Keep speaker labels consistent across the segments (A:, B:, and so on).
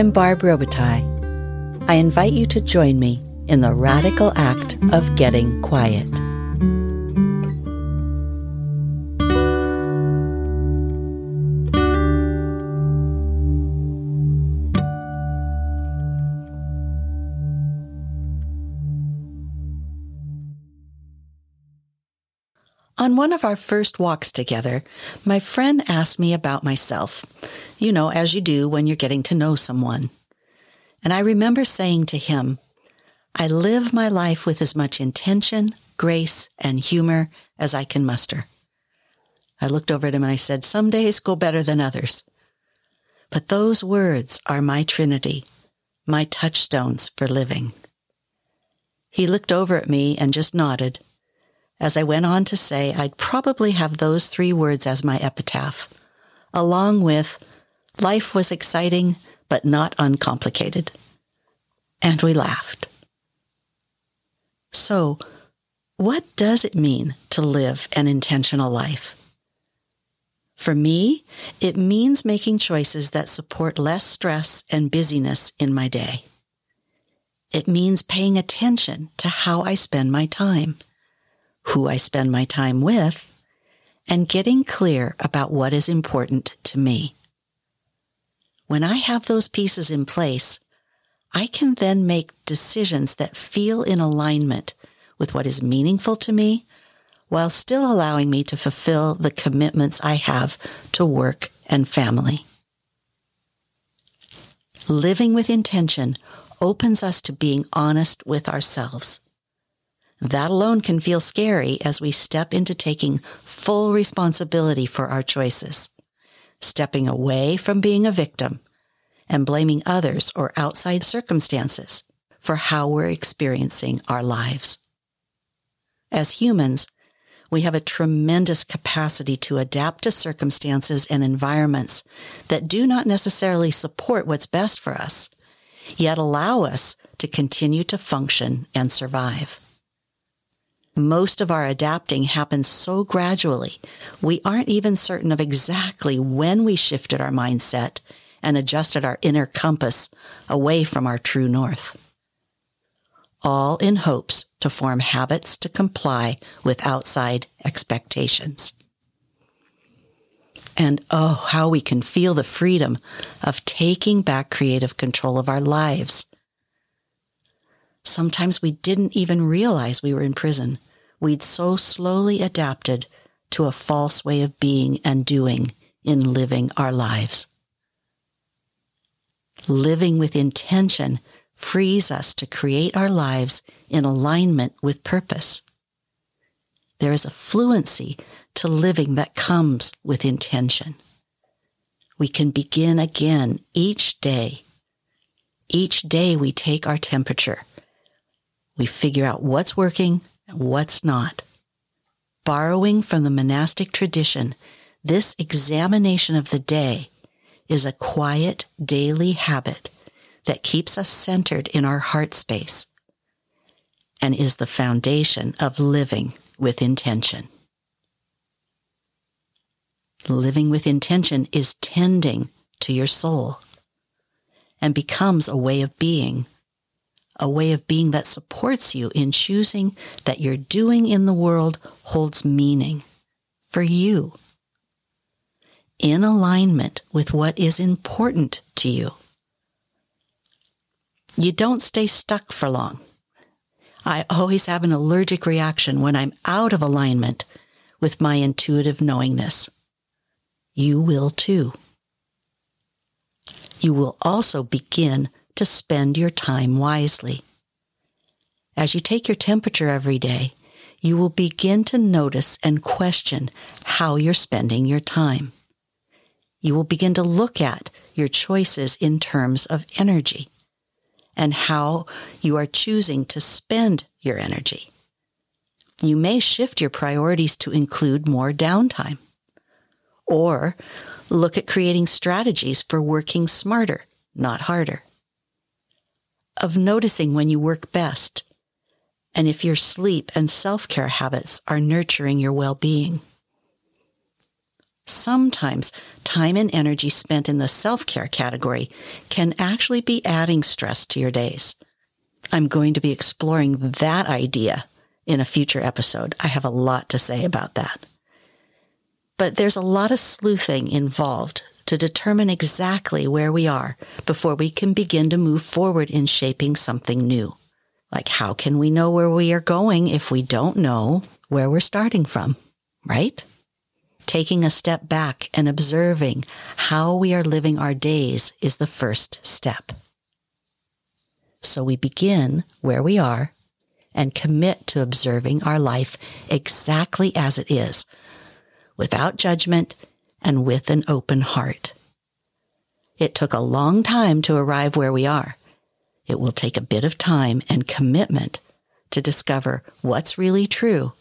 A: I'm Barb Robitaille. I invite you to join me in the radical act of getting quiet. On one of our first walks together, my friend asked me about myself, you know, as you do when you're getting to know someone. And I remember saying to him, I live my life with as much intention, grace, and humor as I can muster. I looked over at him and I said, Some days go better than others. But those words are my trinity, my touchstones for living. He looked over at me and just nodded as I went on to say I'd probably have those three words as my epitaph, along with life was exciting but not uncomplicated. And we laughed. So, what does it mean to live an intentional life? For me, it means making choices that support less stress and busyness in my day. It means paying attention to how I spend my time who I spend my time with, and getting clear about what is important to me. When I have those pieces in place, I can then make decisions that feel in alignment with what is meaningful to me while still allowing me to fulfill the commitments I have to work and family. Living with intention opens us to being honest with ourselves. That alone can feel scary as we step into taking full responsibility for our choices, stepping away from being a victim and blaming others or outside circumstances for how we're experiencing our lives. As humans, we have a tremendous capacity to adapt to circumstances and environments that do not necessarily support what's best for us, yet allow us to continue to function and survive. Most of our adapting happens so gradually, we aren't even certain of exactly when we shifted our mindset and adjusted our inner compass away from our true north. All in hopes to form habits to comply with outside expectations. And oh, how we can feel the freedom of taking back creative control of our lives Sometimes we didn't even realize we were in prison. We'd so slowly adapted to a false way of being and doing in living our lives. Living with intention frees us to create our lives in alignment with purpose. There is a fluency to living that comes with intention. We can begin again each day. Each day we take our temperature we figure out what's working and what's not. Borrowing from the monastic tradition, this examination of the day is a quiet daily habit that keeps us centered in our heart space and is the foundation of living with intention. Living with intention is tending to your soul and becomes a way of being a way of being that supports you in choosing that your doing in the world holds meaning for you, in alignment with what is important to you. You don't stay stuck for long. I always have an allergic reaction when I'm out of alignment with my intuitive knowingness. You will too. You will also begin to spend your time wisely. As you take your temperature every day, you will begin to notice and question how you're spending your time. You will begin to look at your choices in terms of energy and how you are choosing to spend your energy. You may shift your priorities to include more downtime or look at creating strategies for working smarter, not harder of noticing when you work best and if your sleep and self care habits are nurturing your well being. Sometimes time and energy spent in the self care category can actually be adding stress to your days. I'm going to be exploring that idea in a future episode. I have a lot to say about that. But there's a lot of sleuthing involved to determine exactly where we are before we can begin to move forward in shaping something new. Like, how can we know where we are going if we don't know where we're starting from, right? Taking a step back and observing how we are living our days is the first step. So we begin where we are and commit to observing our life exactly as it is, without judgment and with an open heart. It took a long time to arrive where we are. It will take a bit of time and commitment to discover what's really true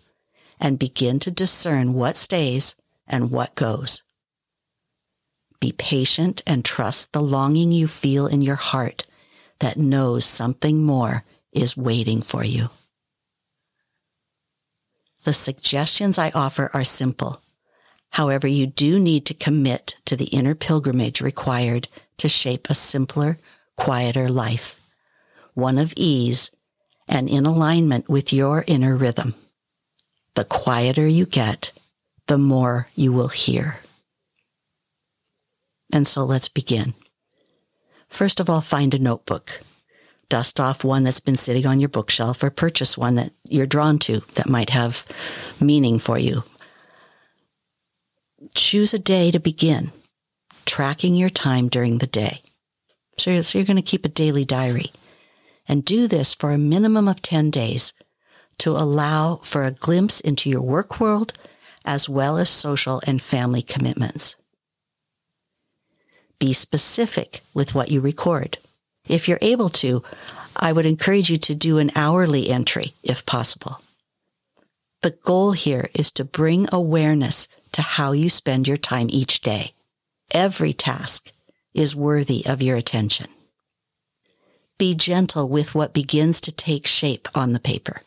A: and begin to discern what stays and what goes. Be patient and trust the longing you feel in your heart that knows something more is waiting for you. The suggestions I offer are simple. However, you do need to commit to the inner pilgrimage required to shape a simpler, quieter life, one of ease and in alignment with your inner rhythm. The quieter you get, the more you will hear. And so let's begin. First of all, find a notebook. Dust off one that's been sitting on your bookshelf or purchase one that you're drawn to that might have meaning for you. Choose a day to begin tracking your time during the day. So you're, so you're going to keep a daily diary and do this for a minimum of 10 days to allow for a glimpse into your work world as well as social and family commitments. Be specific with what you record. If you're able to, I would encourage you to do an hourly entry if possible. The goal here is to bring awareness to how you spend your time each day. Every task is worthy of your attention. Be gentle with what begins to take shape on the paper.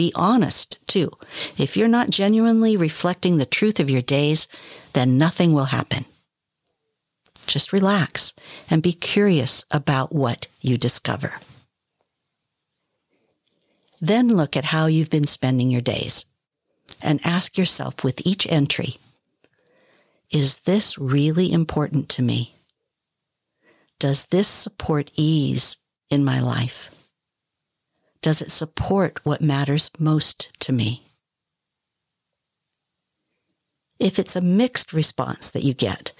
A: Be honest, too. If you're not genuinely reflecting the truth of your days, then nothing will happen. Just relax and be curious about what you discover. Then look at how you've been spending your days and ask yourself with each entry, is this really important to me? Does this support ease in my life? Does it support what matters most to me? If it's a mixed response that you get,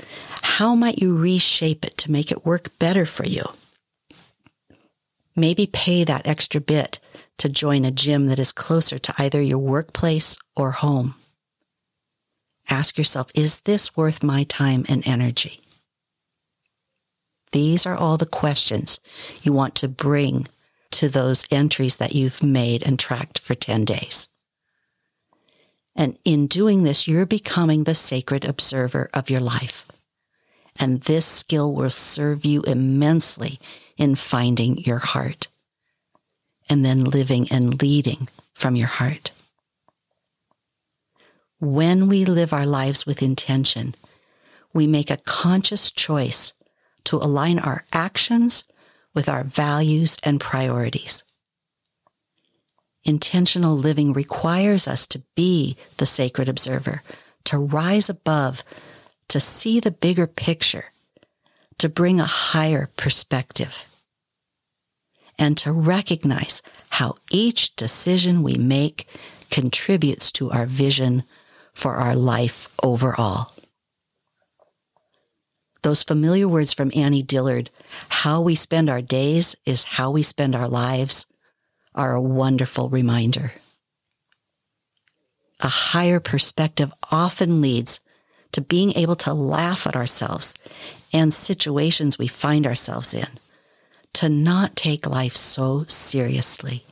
A: how might you reshape it to make it work better for you? Maybe pay that extra bit to join a gym that is closer to either your workplace or home. Ask yourself, is this worth my time and energy? These are all the questions you want to bring to those entries that you've made and tracked for 10 days. And in doing this, you're becoming the sacred observer of your life. And this skill will serve you immensely in finding your heart and then living and leading from your heart. When we live our lives with intention, we make a conscious choice to align our actions with our values and priorities. Intentional living requires us to be the sacred observer, to rise above, to see the bigger picture, to bring a higher perspective, and to recognize how each decision we make contributes to our vision for our life overall. Those familiar words from Annie Dillard, how we spend our days is how we spend our lives, are a wonderful reminder. A higher perspective often leads to being able to laugh at ourselves and situations we find ourselves in, to not take life so seriously,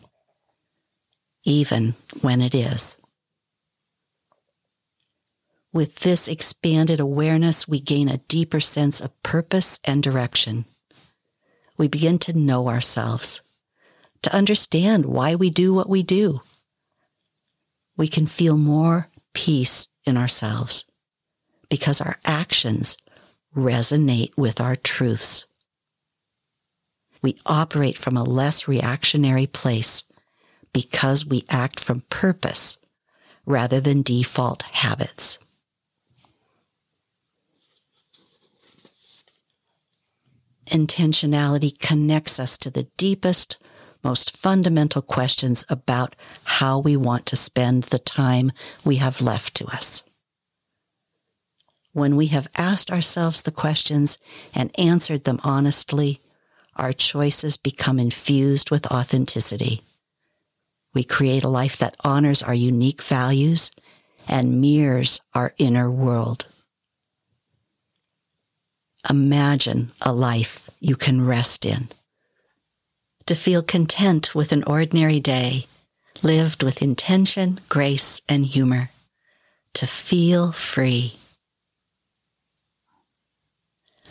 A: even when it is. With this expanded awareness, we gain a deeper sense of purpose and direction. We begin to know ourselves, to understand why we do what we do. We can feel more peace in ourselves, because our actions resonate with our truths. We operate from a less reactionary place because we act from purpose rather than default habits. Intentionality connects us to the deepest, most fundamental questions about how we want to spend the time we have left to us. When we have asked ourselves the questions and answered them honestly, our choices become infused with authenticity. We create a life that honors our unique values and mirrors our inner world. Imagine a life you can rest in. To feel content with an ordinary day, lived with intention, grace, and humor. To feel free.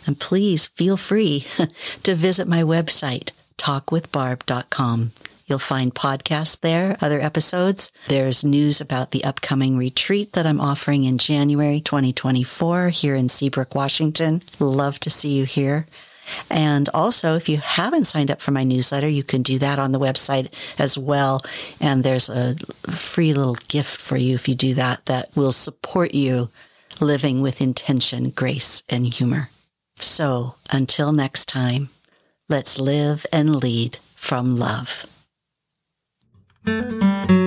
A: And please feel free to visit my website, talkwithbarb.com. You'll find podcasts there, other episodes. There's news about the upcoming retreat that I'm offering in January 2024 here in Seabrook, Washington. Love to see you here. And also, if you haven't signed up for my newsletter, you can do that on the website as well. And there's a free little gift for you if you do that that will support you living with intention, grace, and humor. So until next time, let's live and lead from love. Música